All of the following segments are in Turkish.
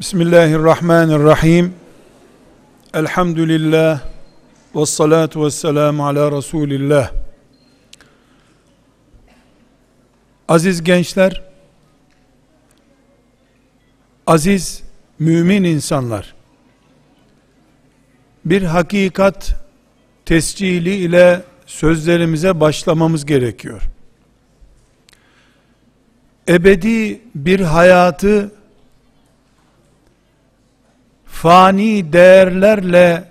Bismillahirrahmanirrahim. Elhamdülillah. Ve salatu ve selamu ala Resulillah. Aziz gençler, aziz mümin insanlar, bir hakikat tescili ile sözlerimize başlamamız gerekiyor. Ebedi bir hayatı fani değerlerle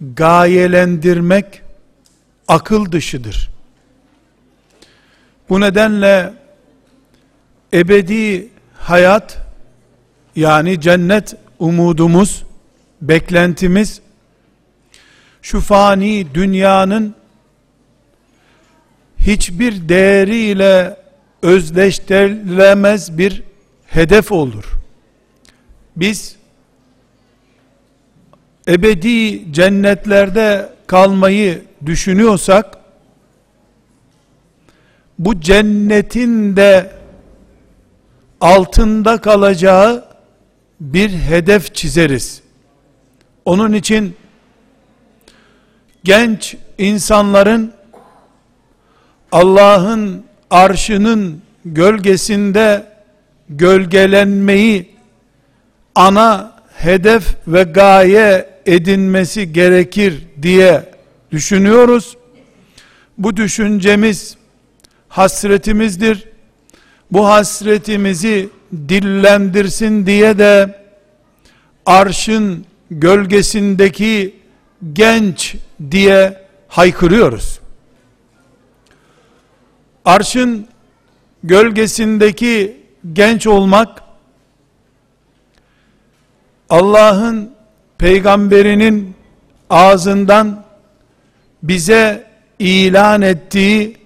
gayelendirmek akıl dışıdır. Bu nedenle ebedi hayat yani cennet umudumuz, beklentimiz şu fani dünyanın hiçbir değeriyle özdeştirilemez bir hedef olur. Biz ebedi cennetlerde kalmayı düşünüyorsak bu cennetin de altında kalacağı bir hedef çizeriz. Onun için genç insanların Allah'ın arşının gölgesinde gölgelenmeyi ana hedef ve gaye edinmesi gerekir diye düşünüyoruz. Bu düşüncemiz hasretimizdir. Bu hasretimizi dillendirsin diye de arşın gölgesindeki genç diye haykırıyoruz. Arşın gölgesindeki genç olmak Allah'ın peygamberinin ağzından bize ilan ettiği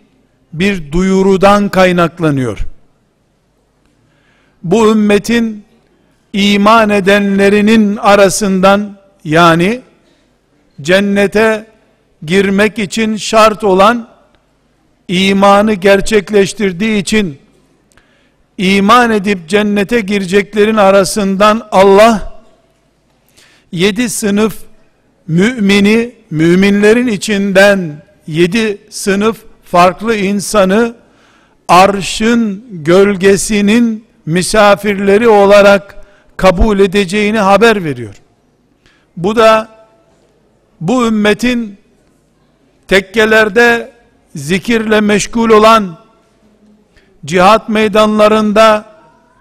bir duyurudan kaynaklanıyor. Bu ümmetin iman edenlerinin arasından yani cennete girmek için şart olan imanı gerçekleştirdiği için iman edip cennete gireceklerin arasından Allah yedi sınıf mümini, müminlerin içinden yedi sınıf farklı insanı arşın gölgesinin misafirleri olarak kabul edeceğini haber veriyor. Bu da bu ümmetin tekkelerde zikirle meşgul olan cihat meydanlarında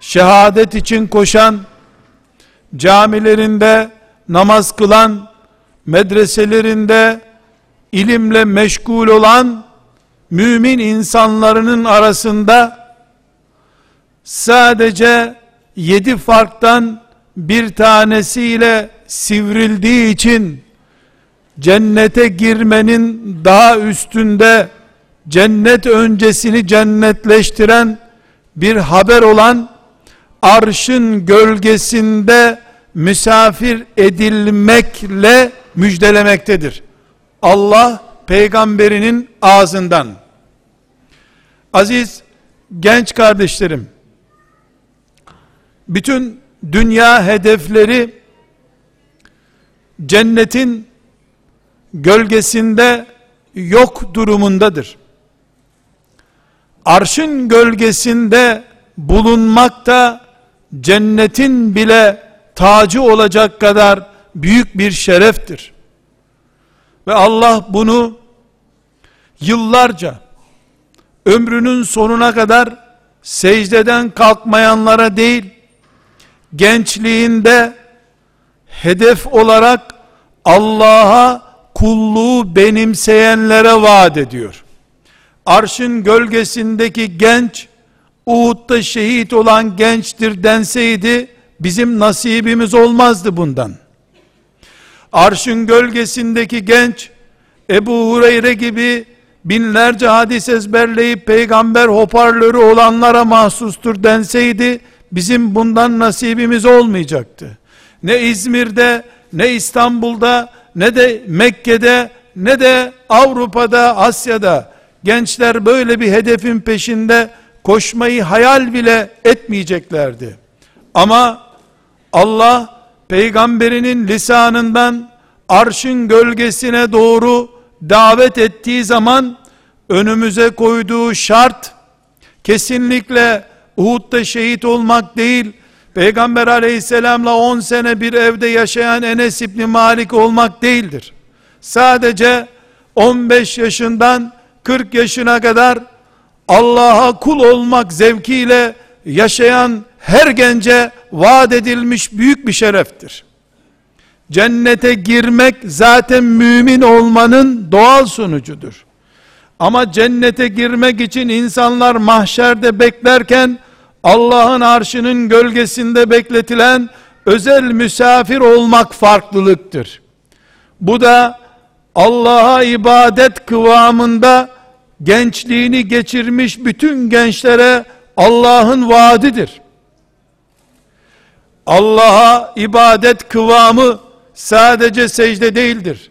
şehadet için koşan camilerinde namaz kılan, medreselerinde ilimle meşgul olan mümin insanların arasında sadece yedi farktan bir tanesiyle sivrildiği için cennete girmenin daha üstünde cennet öncesini cennetleştiren bir haber olan arşın gölgesinde misafir edilmekle müjdelemektedir. Allah peygamberinin ağzından. Aziz genç kardeşlerim, bütün dünya hedefleri cennetin gölgesinde yok durumundadır. Arşın gölgesinde bulunmak da cennetin bile tacı olacak kadar büyük bir şereftir. Ve Allah bunu yıllarca ömrünün sonuna kadar secdeden kalkmayanlara değil, gençliğinde hedef olarak Allah'a kulluğu benimseyenlere vaat ediyor. Arşın gölgesindeki genç, Uhud'da şehit olan gençtir denseydi, bizim nasibimiz olmazdı bundan. Arşın gölgesindeki genç Ebu Hureyre gibi binlerce hadis ezberleyip peygamber hoparlörü olanlara mahsustur denseydi bizim bundan nasibimiz olmayacaktı. Ne İzmir'de, ne İstanbul'da, ne de Mekke'de, ne de Avrupa'da, Asya'da gençler böyle bir hedefin peşinde koşmayı hayal bile etmeyeceklerdi. Ama Allah peygamberinin lisanından arşın gölgesine doğru davet ettiği zaman önümüze koyduğu şart kesinlikle Uhud'da şehit olmak değil, Peygamber aleyhisselamla 10 sene bir evde yaşayan Enes İbni Malik olmak değildir. Sadece 15 yaşından 40 yaşına kadar Allah'a kul olmak zevkiyle yaşayan her gence vaat edilmiş büyük bir şereftir. Cennete girmek zaten mümin olmanın doğal sonucudur. Ama cennete girmek için insanlar mahşerde beklerken Allah'ın arşının gölgesinde bekletilen özel misafir olmak farklılıktır. Bu da Allah'a ibadet kıvamında gençliğini geçirmiş bütün gençlere Allah'ın vaadidir. Allah'a ibadet kıvamı sadece secde değildir.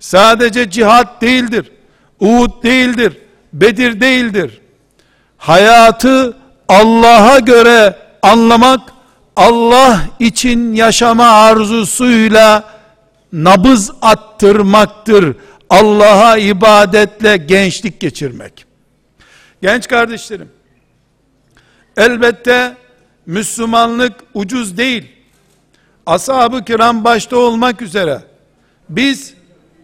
Sadece cihat değildir. Uhud değildir. Bedir değildir. Hayatı Allah'a göre anlamak, Allah için yaşama arzusuyla nabız attırmaktır. Allah'a ibadetle gençlik geçirmek. Genç kardeşlerim, elbette Müslümanlık ucuz değil. Ashab-ı kiram başta olmak üzere biz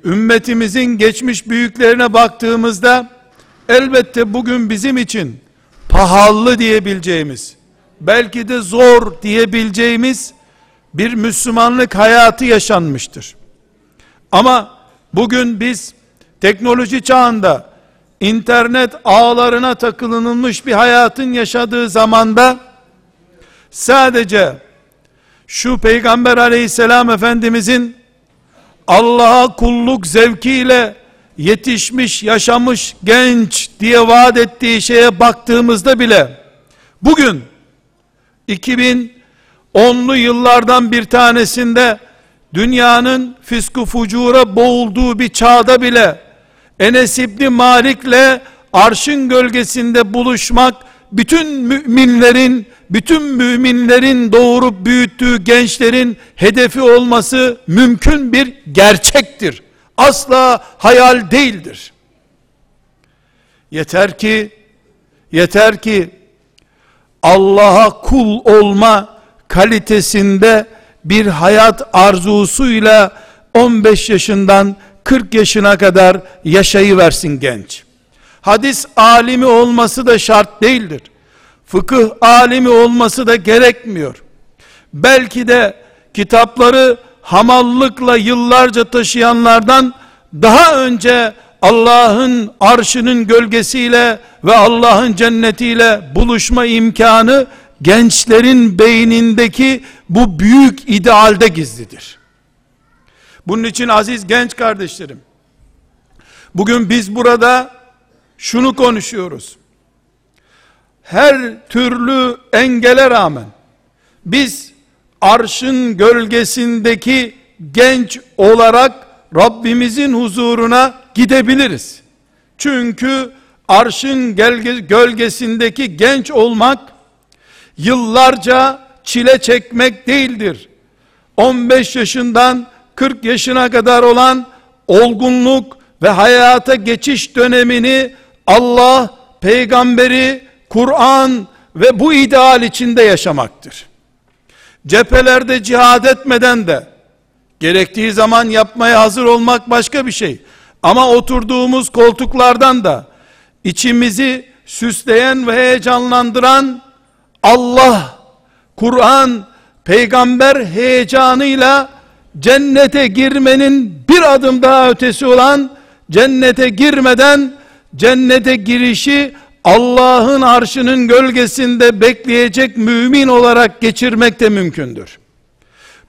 ümmetimizin geçmiş büyüklerine baktığımızda elbette bugün bizim için pahalı diyebileceğimiz belki de zor diyebileceğimiz bir Müslümanlık hayatı yaşanmıştır. Ama bugün biz teknoloji çağında internet ağlarına takılınmış bir hayatın yaşadığı zamanda sadece şu peygamber aleyhisselam efendimizin Allah'a kulluk zevkiyle yetişmiş, yaşamış genç diye vaat ettiği şeye baktığımızda bile bugün 2010'lu yıllardan bir tanesinde dünyanın fisku fucura boğulduğu bir çağda bile Enes İbni Malik'le arşın gölgesinde buluşmak bütün müminlerin bütün müminlerin doğurup büyüttüğü gençlerin hedefi olması mümkün bir gerçektir. Asla hayal değildir. Yeter ki yeter ki Allah'a kul olma kalitesinde bir hayat arzusuyla 15 yaşından 40 yaşına kadar yaşayıversin genç. Hadis alimi olması da şart değildir. Fıkıh alimi olması da gerekmiyor. Belki de kitapları hamallıkla yıllarca taşıyanlardan daha önce Allah'ın arşının gölgesiyle ve Allah'ın cennetiyle buluşma imkanı gençlerin beynindeki bu büyük idealde gizlidir. Bunun için aziz genç kardeşlerim, bugün biz burada şunu konuşuyoruz. Her türlü engele rağmen biz arşın gölgesindeki genç olarak Rabbimizin huzuruna gidebiliriz. Çünkü arşın gölgesindeki genç olmak yıllarca çile çekmek değildir. 15 yaşından 40 yaşına kadar olan olgunluk ve hayata geçiş dönemini Allah, peygamberi, Kur'an ve bu ideal içinde yaşamaktır. Cephelerde cihad etmeden de gerektiği zaman yapmaya hazır olmak başka bir şey. Ama oturduğumuz koltuklardan da içimizi süsleyen ve heyecanlandıran Allah, Kur'an, peygamber heyecanıyla cennete girmenin bir adım daha ötesi olan cennete girmeden cennete girişi Allah'ın arşının gölgesinde bekleyecek mümin olarak geçirmek de mümkündür.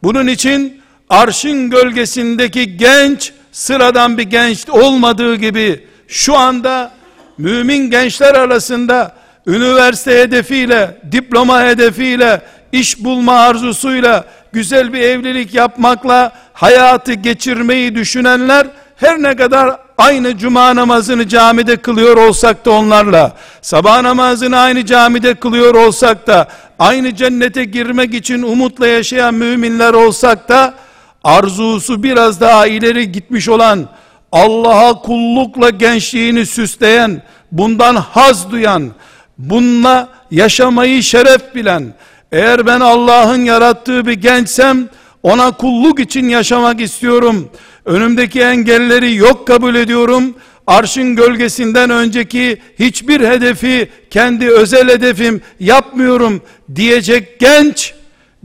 Bunun için arşın gölgesindeki genç sıradan bir genç olmadığı gibi şu anda mümin gençler arasında üniversite hedefiyle, diploma hedefiyle, iş bulma arzusuyla, güzel bir evlilik yapmakla hayatı geçirmeyi düşünenler her ne kadar aynı cuma namazını camide kılıyor olsak da onlarla, sabah namazını aynı camide kılıyor olsak da, aynı cennete girmek için umutla yaşayan müminler olsak da, arzusu biraz daha ileri gitmiş olan, Allah'a kullukla gençliğini süsleyen, bundan haz duyan, bununla yaşamayı şeref bilen, eğer ben Allah'ın yarattığı bir gençsem, ona kulluk için yaşamak istiyorum. Önümdeki engelleri yok kabul ediyorum. Arşın gölgesinden önceki hiçbir hedefi kendi özel hedefim yapmıyorum diyecek genç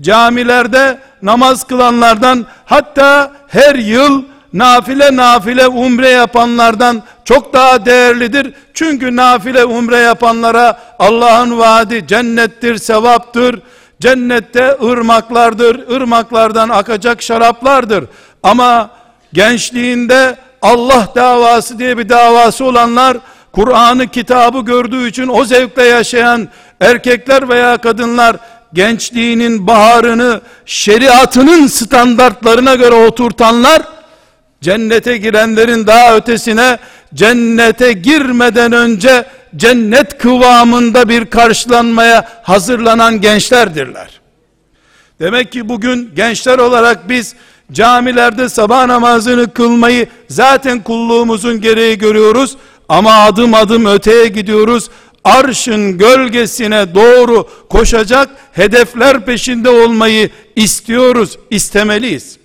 camilerde namaz kılanlardan hatta her yıl nafile nafile umre yapanlardan çok daha değerlidir. Çünkü nafile umre yapanlara Allah'ın vaadi cennettir, sevaptır. Cennette ırmaklardır, ırmaklardan akacak şaraplardır. Ama gençliğinde Allah davası diye bir davası olanlar, Kur'an'ı kitabı gördüğü için o zevkle yaşayan erkekler veya kadınlar, gençliğinin baharını şeriatının standartlarına göre oturtanlar, cennete girenlerin daha ötesine, cennete girmeden önce, cennet kıvamında bir karşılanmaya hazırlanan gençlerdirler. Demek ki bugün gençler olarak biz camilerde sabah namazını kılmayı zaten kulluğumuzun gereği görüyoruz ama adım adım öteye gidiyoruz. Arşın gölgesine doğru koşacak hedefler peşinde olmayı istiyoruz, istemeliyiz.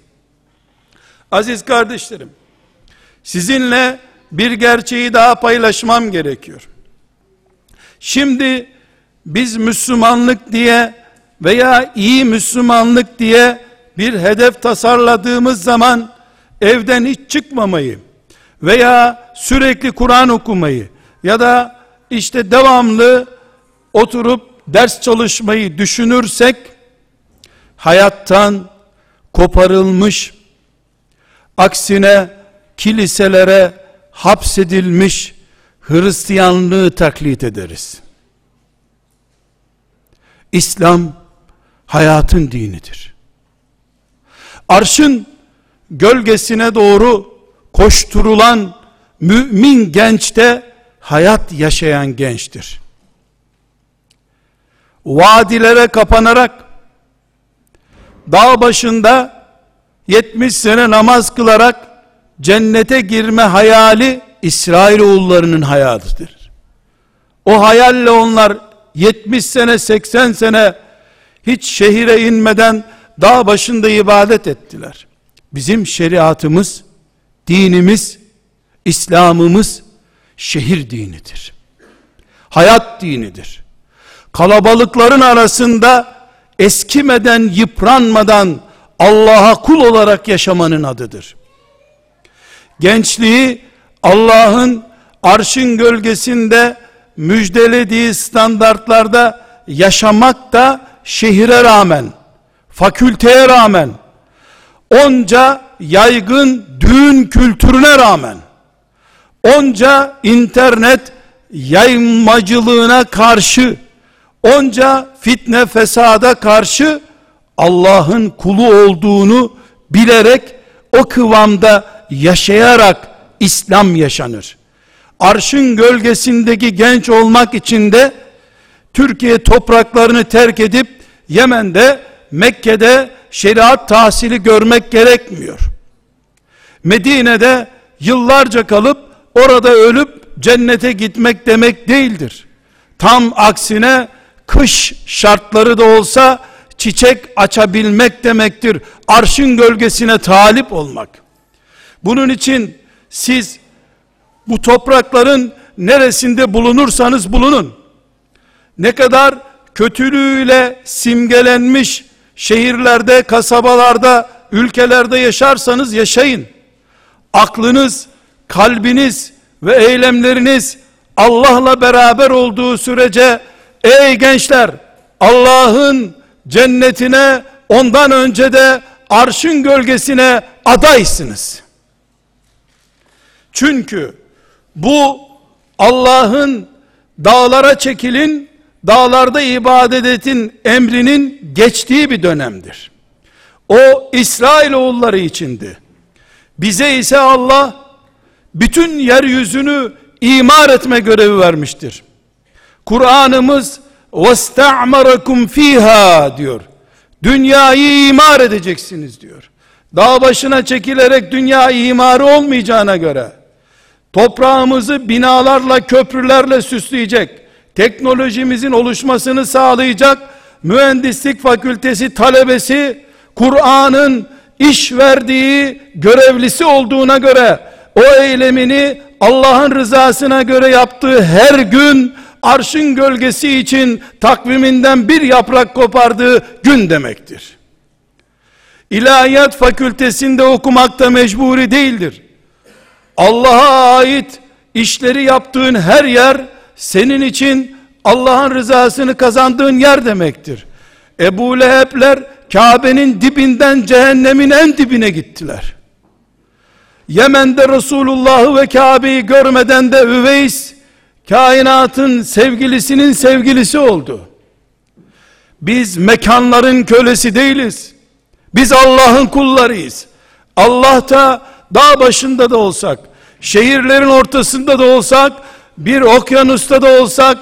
Aziz kardeşlerim, sizinle bir gerçeği daha paylaşmam gerekiyor. Şimdi biz Müslümanlık diye veya iyi Müslümanlık diye bir hedef tasarladığımız zaman evden hiç çıkmamayı veya sürekli Kur'an okumayı ya da işte devamlı oturup ders çalışmayı düşünürsek hayattan koparılmış aksine kiliselere hapsedilmiş Hristiyanlığı taklit ederiz. İslam hayatın dinidir. Arşın gölgesine doğru koşturulan mümin gençte hayat yaşayan gençtir. Vadilere kapanarak dağ başında 70 sene namaz kılarak cennete girme hayali İsrailoğullarının hayatıdır. O hayalle onlar 70 sene 80 sene hiç şehire inmeden dağ başında ibadet ettiler. Bizim şeriatımız, dinimiz, İslam'ımız şehir dinidir. Hayat dinidir. Kalabalıkların arasında eskimeden, yıpranmadan Allah'a kul olarak yaşamanın adıdır. Gençliği Allah'ın arşın gölgesinde müjdelediği standartlarda yaşamak da şehire rağmen, fakülteye rağmen, onca yaygın düğün kültürüne rağmen, onca internet yaymacılığına karşı, onca fitne fesada karşı Allah'ın kulu olduğunu bilerek o kıvamda yaşayarak İslam yaşanır. Arşın gölgesindeki genç olmak için de Türkiye topraklarını terk edip Yemen'de, Mekke'de şeriat tahsili görmek gerekmiyor. Medine'de yıllarca kalıp orada ölüp cennete gitmek demek değildir. Tam aksine kış şartları da olsa çiçek açabilmek demektir. Arşın gölgesine talip olmak. Bunun için siz bu toprakların neresinde bulunursanız bulunun. Ne kadar kötülüğüyle simgelenmiş şehirlerde, kasabalarda, ülkelerde yaşarsanız yaşayın. Aklınız, kalbiniz ve eylemleriniz Allah'la beraber olduğu sürece ey gençler Allah'ın cennetine ondan önce de arşın gölgesine adaysınız. Çünkü bu Allah'ın dağlara çekilin, dağlarda ibadet etin emrinin geçtiği bir dönemdir. O İsrailoğulları içindi. Bize ise Allah bütün yeryüzünü imar etme görevi vermiştir. Kur'an'ımız وَاسْتَعْمَرَكُمْ fiha diyor. Dünyayı imar edeceksiniz diyor. Dağ başına çekilerek dünya imarı olmayacağına göre toprağımızı binalarla köprülerle süsleyecek teknolojimizin oluşmasını sağlayacak mühendislik fakültesi talebesi Kur'an'ın iş verdiği görevlisi olduğuna göre o eylemini Allah'ın rızasına göre yaptığı her gün arşın gölgesi için takviminden bir yaprak kopardığı gün demektir. İlahiyat fakültesinde okumakta mecburi değildir. Allah'a ait işleri yaptığın her yer senin için Allah'ın rızasını kazandığın yer demektir. Ebu Leheb'ler Kabe'nin dibinden cehennemin en dibine gittiler. Yemen'de Resulullah'ı ve Kabe'yi görmeden de Üveys kainatın sevgilisinin sevgilisi oldu. Biz mekanların kölesi değiliz. Biz Allah'ın kullarıyız. Allah da dağ başında da olsak, şehirlerin ortasında da olsak, bir okyanusta da olsak,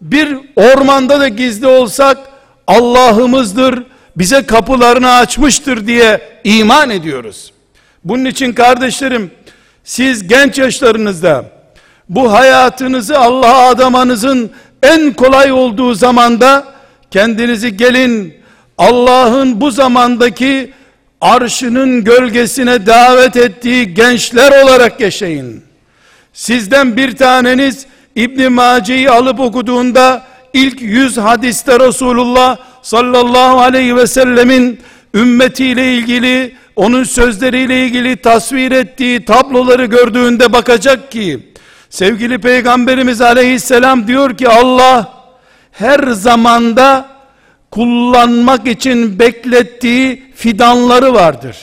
bir ormanda da gizli olsak, Allah'ımızdır, bize kapılarını açmıştır diye iman ediyoruz. Bunun için kardeşlerim, siz genç yaşlarınızda, bu hayatınızı Allah'a adamanızın en kolay olduğu zamanda, kendinizi gelin, Allah'ın bu zamandaki arşının gölgesine davet ettiği gençler olarak yaşayın. Sizden bir taneniz İbn Mace'yi alıp okuduğunda ilk yüz hadiste Resulullah sallallahu aleyhi ve sellemin ümmetiyle ilgili onun sözleriyle ilgili tasvir ettiği tabloları gördüğünde bakacak ki sevgili peygamberimiz aleyhisselam diyor ki Allah her zamanda kullanmak için beklettiği fidanları vardır.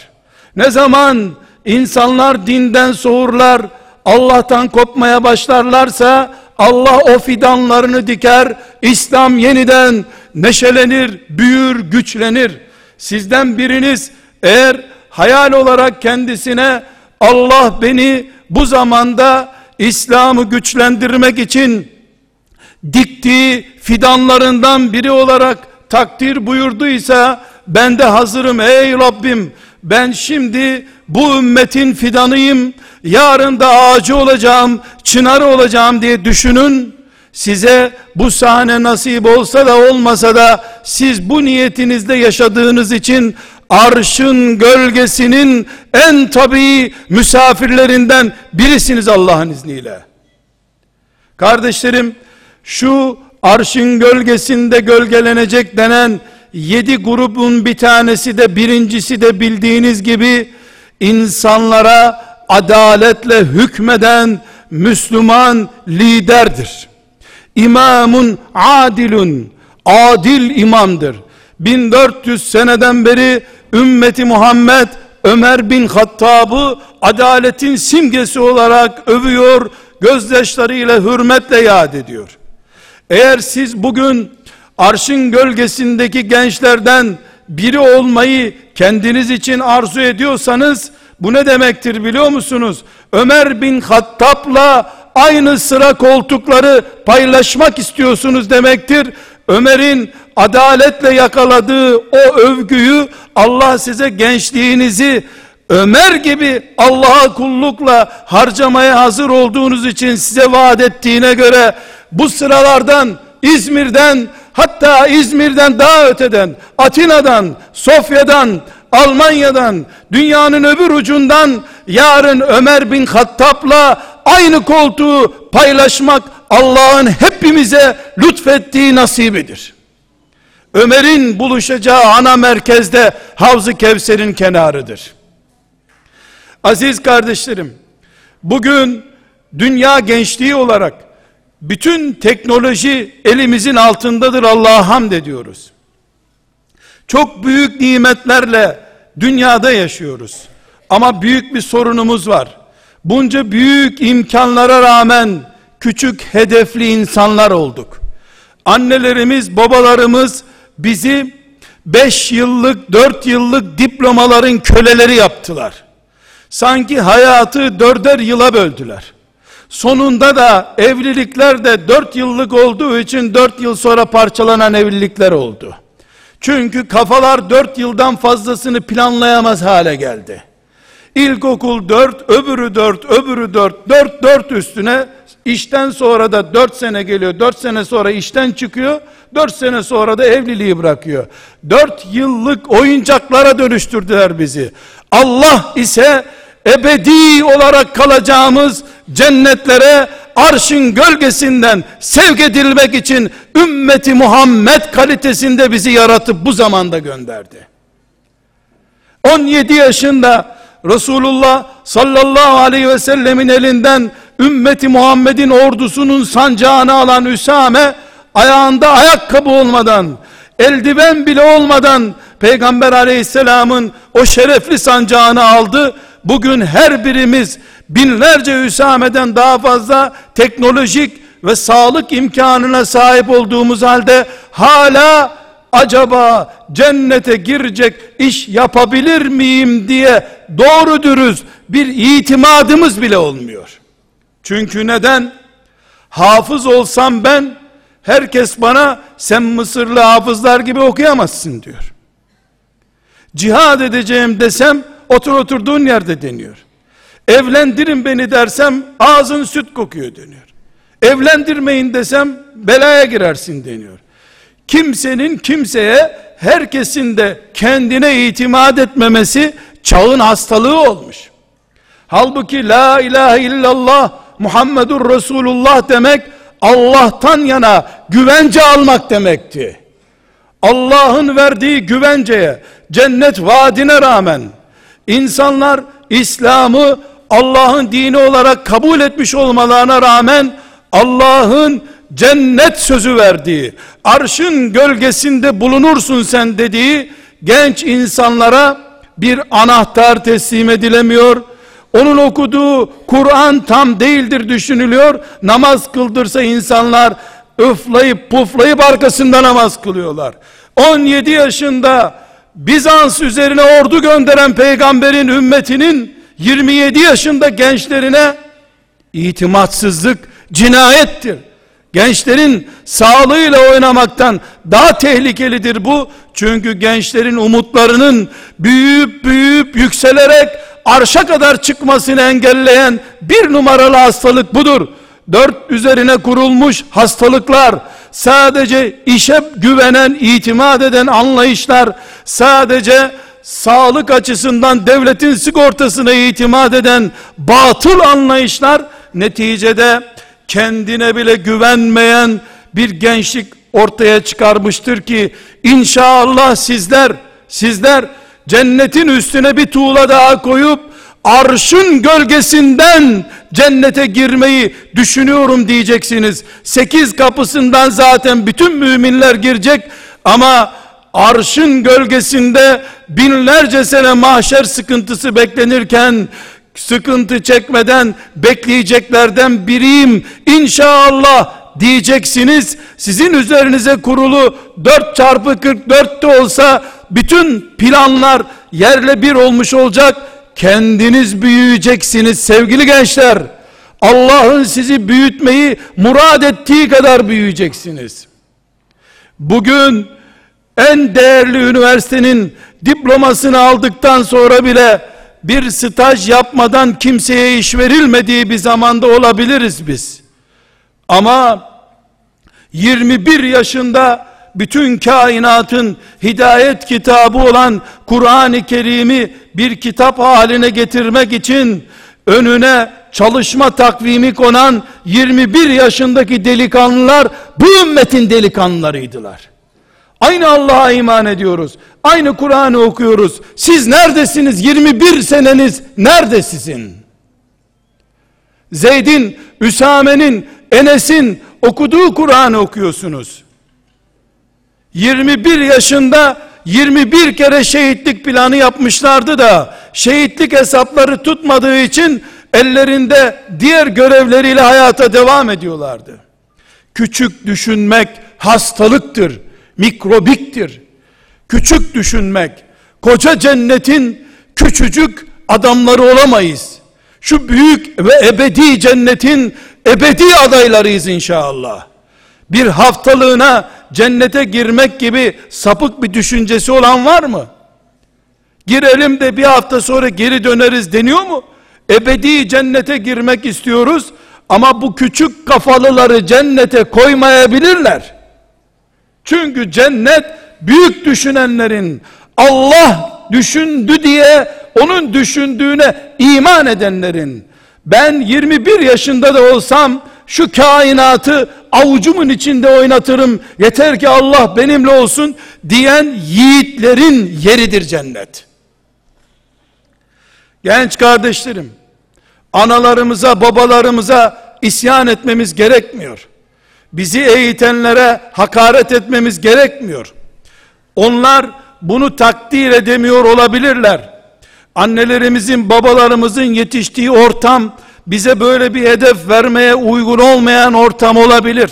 Ne zaman insanlar dinden soğurlar, Allah'tan kopmaya başlarlarsa Allah o fidanlarını diker, İslam yeniden neşelenir, büyür, güçlenir. Sizden biriniz eğer hayal olarak kendisine Allah beni bu zamanda İslam'ı güçlendirmek için diktiği fidanlarından biri olarak takdir buyurduysa ben de hazırım ey Rabbim ben şimdi bu ümmetin fidanıyım yarın da ağacı olacağım çınarı olacağım diye düşünün size bu sahne nasip olsa da olmasa da siz bu niyetinizde yaşadığınız için arşın gölgesinin en tabii misafirlerinden birisiniz Allah'ın izniyle. Kardeşlerim şu arşın gölgesinde gölgelenecek denen yedi grubun bir tanesi de birincisi de bildiğiniz gibi insanlara adaletle hükmeden Müslüman liderdir. İmamun adilun adil imamdır. 1400 seneden beri ümmeti Muhammed Ömer bin Hattab'ı adaletin simgesi olarak övüyor, gözyaşlarıyla hürmetle yad ediyor. Eğer siz bugün arşın gölgesindeki gençlerden biri olmayı kendiniz için arzu ediyorsanız bu ne demektir biliyor musunuz? Ömer bin Hattab'la aynı sıra koltukları paylaşmak istiyorsunuz demektir. Ömer'in adaletle yakaladığı o övgüyü Allah size gençliğinizi Ömer gibi Allah'a kullukla harcamaya hazır olduğunuz için size vaat ettiğine göre bu sıralardan İzmir'den hatta İzmir'den daha öteden Atina'dan Sofya'dan Almanya'dan dünyanın öbür ucundan yarın Ömer bin Hattab'la aynı koltuğu paylaşmak Allah'ın hepimize lütfettiği nasibidir. Ömer'in buluşacağı ana merkezde Havz-ı Kevser'in kenarıdır. Aziz kardeşlerim, bugün dünya gençliği olarak bütün teknoloji elimizin altındadır Allah'a hamd ediyoruz. Çok büyük nimetlerle dünyada yaşıyoruz. Ama büyük bir sorunumuz var. Bunca büyük imkanlara rağmen küçük hedefli insanlar olduk. Annelerimiz, babalarımız bizi 5 yıllık, 4 yıllık diplomaların köleleri yaptılar. Sanki hayatı dörder yıla böldüler. Sonunda da evlilikler de dört yıllık olduğu için dört yıl sonra parçalanan evlilikler oldu. Çünkü kafalar dört yıldan fazlasını planlayamaz hale geldi. İlkokul dört, öbürü dört, öbürü dört, dört dört üstüne işten sonra da dört sene geliyor, dört sene sonra işten çıkıyor, dört sene sonra da evliliği bırakıyor. Dört yıllık oyuncaklara dönüştürdüler bizi. Allah ise ebedi olarak kalacağımız cennetlere arşın gölgesinden sevk edilmek için ümmeti Muhammed kalitesinde bizi yaratıp bu zamanda gönderdi. 17 yaşında Resulullah sallallahu aleyhi ve sellemin elinden ümmeti Muhammed'in ordusunun sancağını alan Üsame ayağında ayakkabı olmadan eldiven bile olmadan Peygamber aleyhisselamın o şerefli sancağını aldı. Bugün her birimiz binlerce Üsame'den daha fazla teknolojik ve sağlık imkanına sahip olduğumuz halde hala acaba cennete girecek iş yapabilir miyim diye doğru dürüst bir itimadımız bile olmuyor. Çünkü neden? Hafız olsam ben herkes bana sen Mısırlı hafızlar gibi okuyamazsın diyor. Cihad edeceğim desem otur oturduğun yerde deniyor. Evlendirin beni dersem ağzın süt kokuyor deniyor. Evlendirmeyin desem belaya girersin deniyor. Kimsenin kimseye herkesin de kendine itimat etmemesi çağın hastalığı olmuş. Halbuki la ilahe illallah Muhammedur Resulullah demek Allah'tan yana güvence almak demekti. Allah'ın verdiği güvenceye, cennet vaadine rağmen insanlar İslam'ı Allah'ın dini olarak kabul etmiş olmalarına rağmen Allah'ın cennet sözü verdiği, arşın gölgesinde bulunursun sen dediği genç insanlara bir anahtar teslim edilemiyor. Onun okuduğu Kur'an tam değildir düşünülüyor. Namaz kıldırsa insanlar öflayıp puflayıp arkasında namaz kılıyorlar. 17 yaşında Bizans üzerine ordu gönderen peygamberin ümmetinin 27 yaşında gençlerine itimatsızlık cinayettir. Gençlerin sağlığıyla oynamaktan daha tehlikelidir bu. Çünkü gençlerin umutlarının büyüyüp büyüyüp yükselerek arşa kadar çıkmasını engelleyen bir numaralı hastalık budur. Dört üzerine kurulmuş hastalıklar, sadece işe güvenen, itimat eden anlayışlar, sadece sağlık açısından devletin sigortasına itimat eden batıl anlayışlar, neticede kendine bile güvenmeyen bir gençlik ortaya çıkarmıştır ki inşallah sizler sizler cennetin üstüne bir tuğla daha koyup arşın gölgesinden cennete girmeyi düşünüyorum diyeceksiniz. Sekiz kapısından zaten bütün müminler girecek ama arşın gölgesinde binlerce sene mahşer sıkıntısı beklenirken sıkıntı çekmeden bekleyeceklerden biriyim inşallah diyeceksiniz sizin üzerinize kurulu 4 çarpı 44 de olsa bütün planlar yerle bir olmuş olacak kendiniz büyüyeceksiniz sevgili gençler Allah'ın sizi büyütmeyi murad ettiği kadar büyüyeceksiniz bugün en değerli üniversitenin diplomasını aldıktan sonra bile bir staj yapmadan kimseye iş verilmediği bir zamanda olabiliriz biz. Ama 21 yaşında bütün kainatın hidayet kitabı olan Kur'an-ı Kerim'i bir kitap haline getirmek için önüne çalışma takvimi konan 21 yaşındaki delikanlılar bu ümmetin delikanlılarıydılar. Aynı Allah'a iman ediyoruz. Aynı Kur'an'ı okuyoruz. Siz neredesiniz? 21 seneniz nerede sizin? Zeyd'in, Üsame'nin, Enes'in okuduğu Kur'an'ı okuyorsunuz. 21 yaşında 21 kere şehitlik planı yapmışlardı da şehitlik hesapları tutmadığı için ellerinde diğer görevleriyle hayata devam ediyorlardı. Küçük düşünmek hastalıktır mikrobiktir. Küçük düşünmek, koca cennetin küçücük adamları olamayız. Şu büyük ve ebedi cennetin ebedi adaylarıyız inşallah. Bir haftalığına cennete girmek gibi sapık bir düşüncesi olan var mı? Girelim de bir hafta sonra geri döneriz deniyor mu? Ebedi cennete girmek istiyoruz ama bu küçük kafalıları cennete koymayabilirler. Çünkü cennet büyük düşünenlerin Allah düşündü diye onun düşündüğüne iman edenlerin ben 21 yaşında da olsam şu kainatı avucumun içinde oynatırım yeter ki Allah benimle olsun diyen yiğitlerin yeridir cennet. Genç kardeşlerim analarımıza babalarımıza isyan etmemiz gerekmiyor. Bizi eğitenlere hakaret etmemiz gerekmiyor. Onlar bunu takdir edemiyor olabilirler. Annelerimizin, babalarımızın yetiştiği ortam bize böyle bir hedef vermeye uygun olmayan ortam olabilir.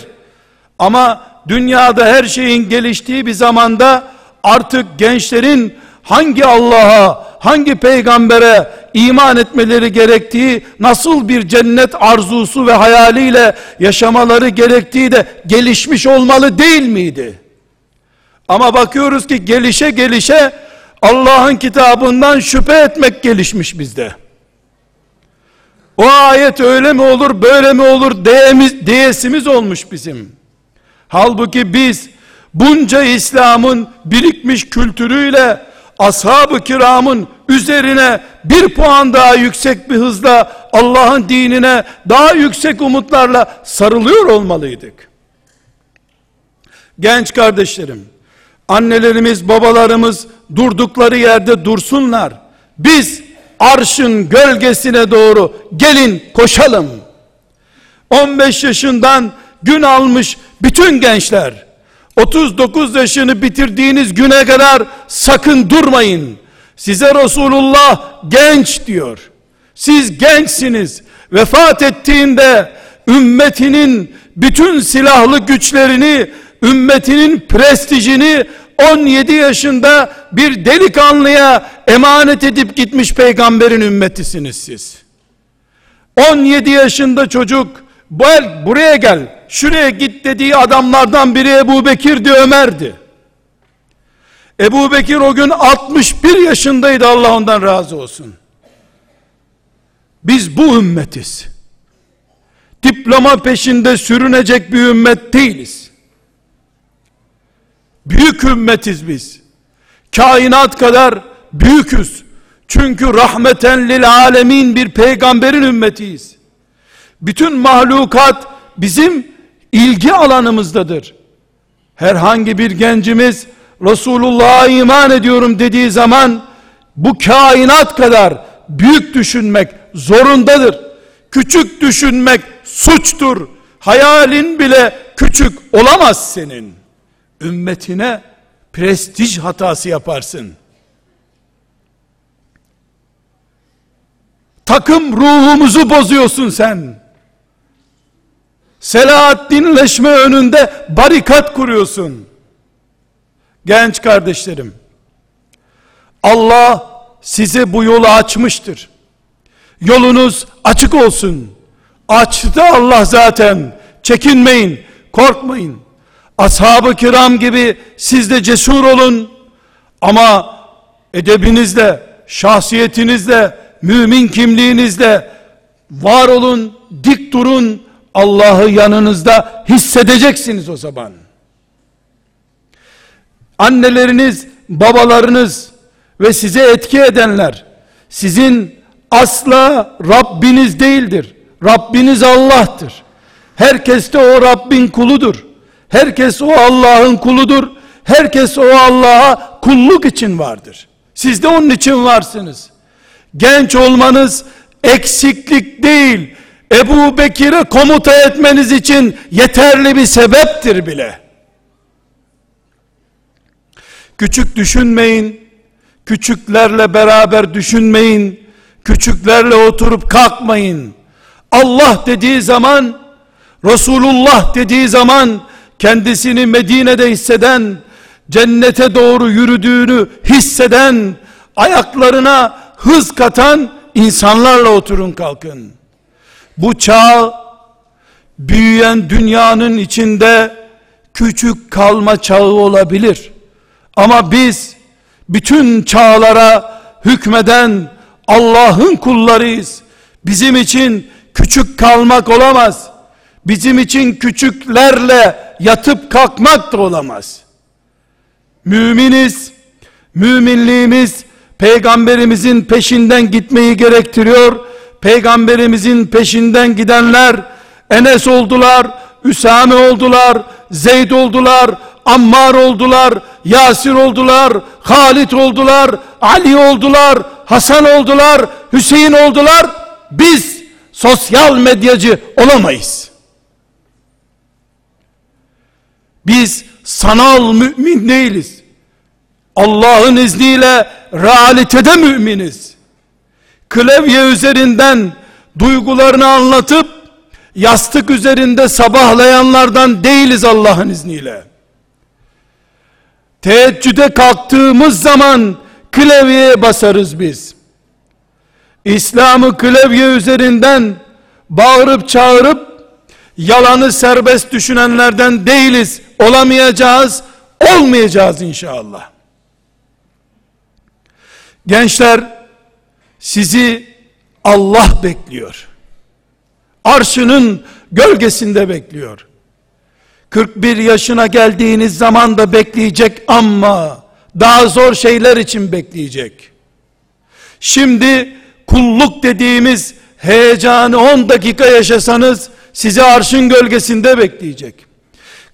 Ama dünyada her şeyin geliştiği bir zamanda artık gençlerin hangi Allah'a, hangi peygambere iman etmeleri gerektiği, nasıl bir cennet arzusu ve hayaliyle yaşamaları gerektiği de gelişmiş olmalı değil miydi? Ama bakıyoruz ki gelişe gelişe Allah'ın kitabından şüphe etmek gelişmiş bizde. O ayet öyle mi olur, böyle mi olur diyemiz, diyesimiz olmuş bizim. Halbuki biz bunca İslam'ın birikmiş kültürüyle ashab-ı kiramın üzerine bir puan daha yüksek bir hızla Allah'ın dinine daha yüksek umutlarla sarılıyor olmalıydık. Genç kardeşlerim, annelerimiz, babalarımız durdukları yerde dursunlar. Biz arşın gölgesine doğru gelin koşalım. 15 yaşından gün almış bütün gençler 39 yaşını bitirdiğiniz güne kadar sakın durmayın. Size Resulullah genç diyor. Siz gençsiniz. Vefat ettiğinde ümmetinin bütün silahlı güçlerini, ümmetinin prestijini 17 yaşında bir delikanlıya emanet edip gitmiş peygamberin ümmetisiniz siz. 17 yaşında çocuk gel buraya gel şuraya git dediği adamlardan biri Ebu Bekir'di Ömer'di. Ebu Bekir o gün 61 yaşındaydı Allah ondan razı olsun. Biz bu ümmetiz. Diploma peşinde sürünecek bir ümmet değiliz. Büyük ümmetiz biz. Kainat kadar büyüküz. Çünkü rahmeten lil alemin bir peygamberin ümmetiyiz. Bütün mahlukat bizim ilgi alanımızdadır. Herhangi bir gencimiz Resulullah'a iman ediyorum dediği zaman bu kainat kadar büyük düşünmek zorundadır. Küçük düşünmek suçtur. Hayalin bile küçük olamaz senin. Ümmetine prestij hatası yaparsın. Takım ruhumuzu bozuyorsun sen. Selahaddinleşme önünde barikat kuruyorsun. Genç kardeşlerim, Allah size bu yolu açmıştır. Yolunuz açık olsun. Açtı Allah zaten. Çekinmeyin, korkmayın. Ashab-ı kiram gibi siz de cesur olun. Ama edebinizle, şahsiyetinizle, mümin kimliğinizle var olun, dik durun. Allah'ı yanınızda hissedeceksiniz o zaman anneleriniz, babalarınız ve size etki edenler sizin asla Rabbiniz değildir. Rabbiniz Allah'tır. Herkes de o Rabbin kuludur. Herkes o Allah'ın kuludur. Herkes o Allah'a kulluk için vardır. Siz de onun için varsınız. Genç olmanız eksiklik değil. Ebu Bekir'e komuta etmeniz için yeterli bir sebeptir bile. Küçük düşünmeyin. Küçüklerle beraber düşünmeyin. Küçüklerle oturup kalkmayın. Allah dediği zaman, Resulullah dediği zaman, kendisini Medine'de hisseden, cennete doğru yürüdüğünü hisseden, ayaklarına hız katan insanlarla oturun kalkın. Bu çağ büyüyen dünyanın içinde küçük kalma çağı olabilir. Ama biz bütün çağlara hükmeden Allah'ın kullarıyız. Bizim için küçük kalmak olamaz. Bizim için küçüklerle yatıp kalkmak da olamaz. Müminiz, müminliğimiz peygamberimizin peşinden gitmeyi gerektiriyor. Peygamberimizin peşinden gidenler Enes oldular, Üsame oldular, Zeyd oldular, Ammar oldular, Yasir oldular, Halit oldular, Ali oldular, Hasan oldular, Hüseyin oldular. Biz sosyal medyacı olamayız. Biz sanal mümin değiliz. Allah'ın izniyle realitede müminiz. Klavye üzerinden duygularını anlatıp yastık üzerinde sabahlayanlardan değiliz Allah'ın izniyle. Teheccüde kalktığımız zaman klavyeye basarız biz. İslam'ı klavye üzerinden bağırıp çağırıp yalanı serbest düşünenlerden değiliz. Olamayacağız, olmayacağız inşallah. Gençler sizi Allah bekliyor. Arşının gölgesinde bekliyor. 41 yaşına geldiğiniz zaman da bekleyecek ama daha zor şeyler için bekleyecek. Şimdi kulluk dediğimiz heyecanı 10 dakika yaşasanız sizi arşın gölgesinde bekleyecek.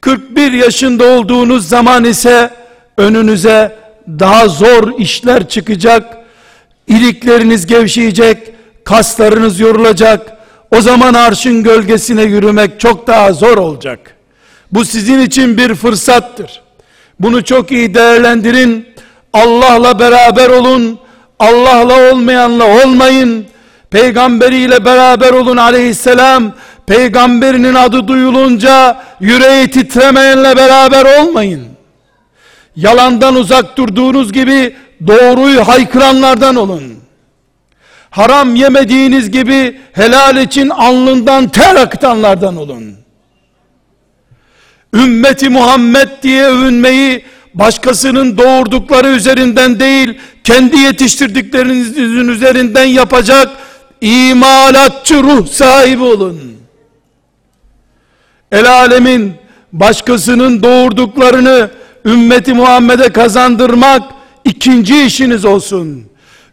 41 yaşında olduğunuz zaman ise önünüze daha zor işler çıkacak. İlikleriniz gevşeyecek, kaslarınız yorulacak. O zaman arşın gölgesine yürümek çok daha zor olacak. Bu sizin için bir fırsattır. Bunu çok iyi değerlendirin. Allah'la beraber olun. Allah'la olmayanla olmayın. Peygamberiyle beraber olun aleyhisselam. Peygamberinin adı duyulunca yüreği titremeyenle beraber olmayın. Yalandan uzak durduğunuz gibi doğruyu haykıranlardan olun. Haram yemediğiniz gibi helal için alnından ter akıtanlardan olun. Ümmeti Muhammed diye övünmeyi başkasının doğurdukları üzerinden değil, kendi yetiştirdiklerinizin üzerinden yapacak imalatçı ruh sahibi olun. El alemin başkasının doğurduklarını ümmeti Muhammed'e kazandırmak ikinci işiniz olsun.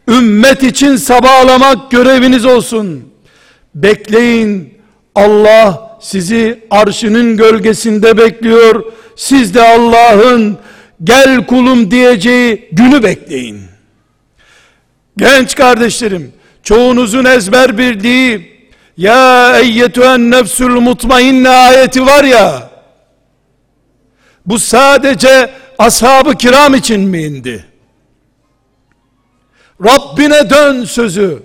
Ümmet için sabahlamak göreviniz olsun. Bekleyin. Allah sizi arşının gölgesinde bekliyor. Siz de Allah'ın gel kulum diyeceği günü bekleyin. Genç kardeşlerim, çoğunuzun ezber bildiği ya eyyetühen nefsül mutmainne ayeti var ya bu sadece ashab-ı kiram için mi indi? Rabbine dön sözü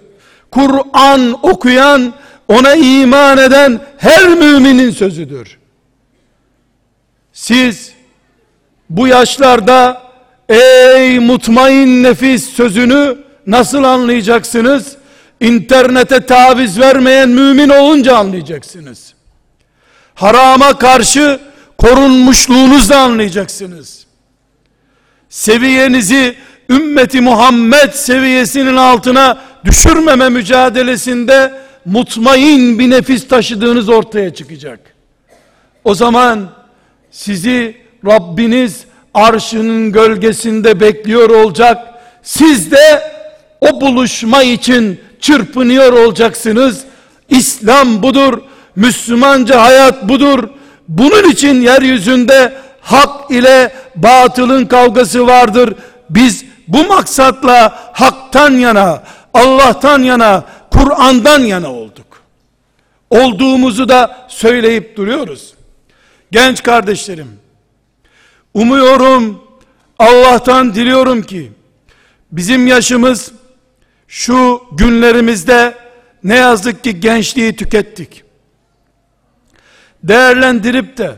Kur'an okuyan ona iman eden her müminin sözüdür. Siz bu yaşlarda ey mutmain nefis sözünü nasıl anlayacaksınız? İnternete taviz vermeyen mümin olunca anlayacaksınız. Harama karşı korunmuşluğunuzla anlayacaksınız. Seviyenizi ümmeti Muhammed seviyesinin altına düşürmeme mücadelesinde mutmain bir nefis taşıdığınız ortaya çıkacak. O zaman sizi Rabbiniz arşının gölgesinde bekliyor olacak. Siz de o buluşma için çırpınıyor olacaksınız. İslam budur. Müslümanca hayat budur. Bunun için yeryüzünde hak ile batılın kavgası vardır. Biz bu maksatla haktan yana, Allah'tan yana, Kur'an'dan yana olduk. Olduğumuzu da söyleyip duruyoruz. Genç kardeşlerim, umuyorum, Allah'tan diliyorum ki, bizim yaşımız, şu günlerimizde, ne yazık ki gençliği tükettik. Değerlendirip de,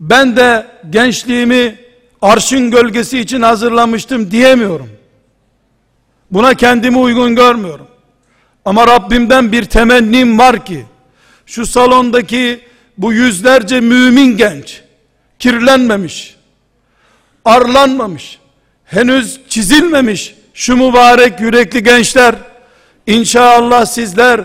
ben de gençliğimi arşın gölgesi için hazırlamıştım diyemiyorum. Buna kendimi uygun görmüyorum. Ama Rabbimden bir temennim var ki şu salondaki bu yüzlerce mümin genç kirlenmemiş, arlanmamış, henüz çizilmemiş şu mübarek yürekli gençler inşallah sizler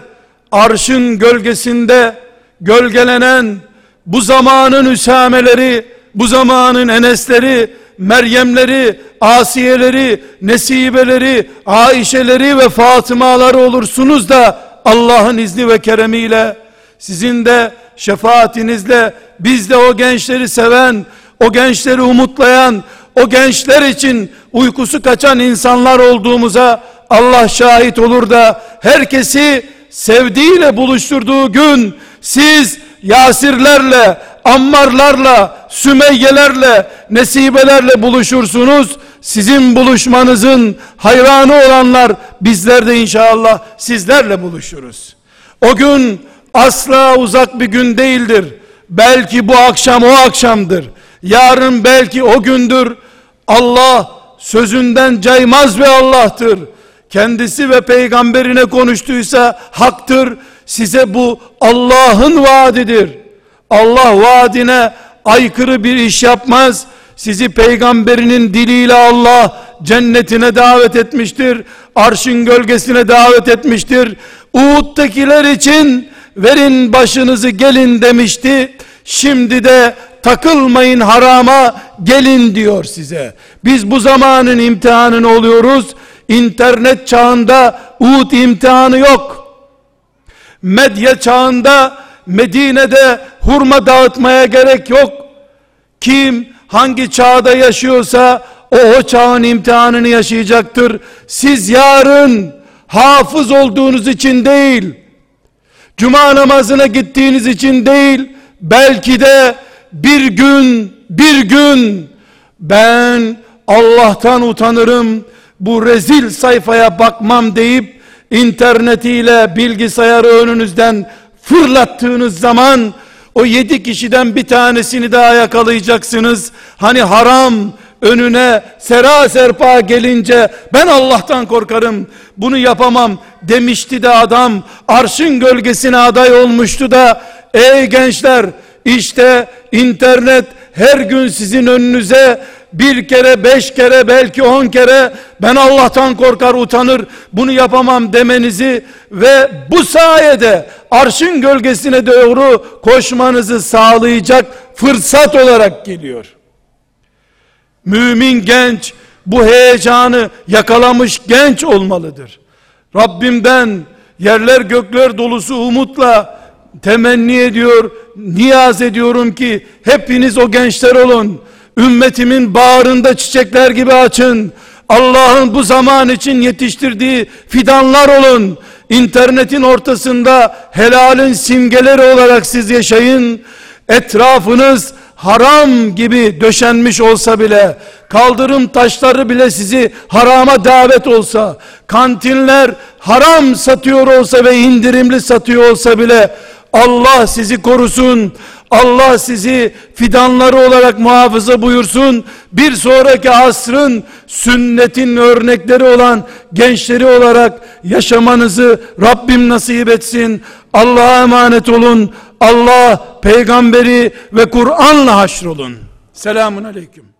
arşın gölgesinde gölgelenen bu zamanın üsameleri, bu zamanın enesleri, Meryemleri, Asiyeleri, Nesibeleri, Aişeleri ve Fatımaları olursunuz da Allah'ın izni ve keremiyle sizin de şefaatinizle biz de o gençleri seven, o gençleri umutlayan, o gençler için uykusu kaçan insanlar olduğumuza Allah şahit olur da herkesi sevdiğiyle buluşturduğu gün siz Yasirlerle, Ammarlarla, Sümeyyelerle, Nesibelerle buluşursunuz. Sizin buluşmanızın hayranı olanlar bizler de inşallah sizlerle buluşuruz. O gün asla uzak bir gün değildir. Belki bu akşam o akşamdır. Yarın belki o gündür. Allah sözünden caymaz bir Allah'tır. Kendisi ve peygamberine konuştuysa haktır. Size bu Allah'ın vaadidir. Allah vaadine aykırı bir iş yapmaz. Sizi peygamberinin diliyle Allah cennetine davet etmiştir. Arşın gölgesine davet etmiştir. Uğut'takiler için verin başınızı gelin demişti. Şimdi de takılmayın harama gelin diyor size. Biz bu zamanın imtihanını oluyoruz. İnternet çağında Uhud imtihanı yok. Medya çağında Medine'de hurma dağıtmaya gerek yok. Kim hangi çağda yaşıyorsa o o çağın imtihanını yaşayacaktır. Siz yarın hafız olduğunuz için değil, cuma namazına gittiğiniz için değil, belki de bir gün, bir gün ben Allah'tan utanırım, bu rezil sayfaya bakmam deyip internetiyle bilgisayarı önünüzden fırlattığınız zaman o yedi kişiden bir tanesini daha yakalayacaksınız. Hani haram önüne sera serpa gelince ben Allah'tan korkarım bunu yapamam demişti de adam arşın gölgesine aday olmuştu da ey gençler işte internet her gün sizin önünüze bir kere, beş kere, belki on kere ben Allah'tan korkar, utanır, bunu yapamam demenizi ve bu sayede arşın gölgesine doğru koşmanızı sağlayacak fırsat olarak geliyor. Mümin genç bu heyecanı yakalamış genç olmalıdır. Rabbimden yerler gökler dolusu umutla temenni ediyor, niyaz ediyorum ki hepiniz o gençler olun. Ümmetimin bağrında çiçekler gibi açın. Allah'ın bu zaman için yetiştirdiği fidanlar olun. İnternetin ortasında helalin simgeleri olarak siz yaşayın. Etrafınız haram gibi döşenmiş olsa bile, kaldırım taşları bile sizi harama davet olsa, kantinler haram satıyor olsa ve indirimli satıyor olsa bile, Allah sizi korusun. Allah sizi fidanları olarak muhafaza buyursun. Bir sonraki asrın sünnetin örnekleri olan gençleri olarak yaşamanızı Rabbim nasip etsin. Allah'a emanet olun. Allah, peygamberi ve Kur'an'la haşrolun. Selamun aleyküm.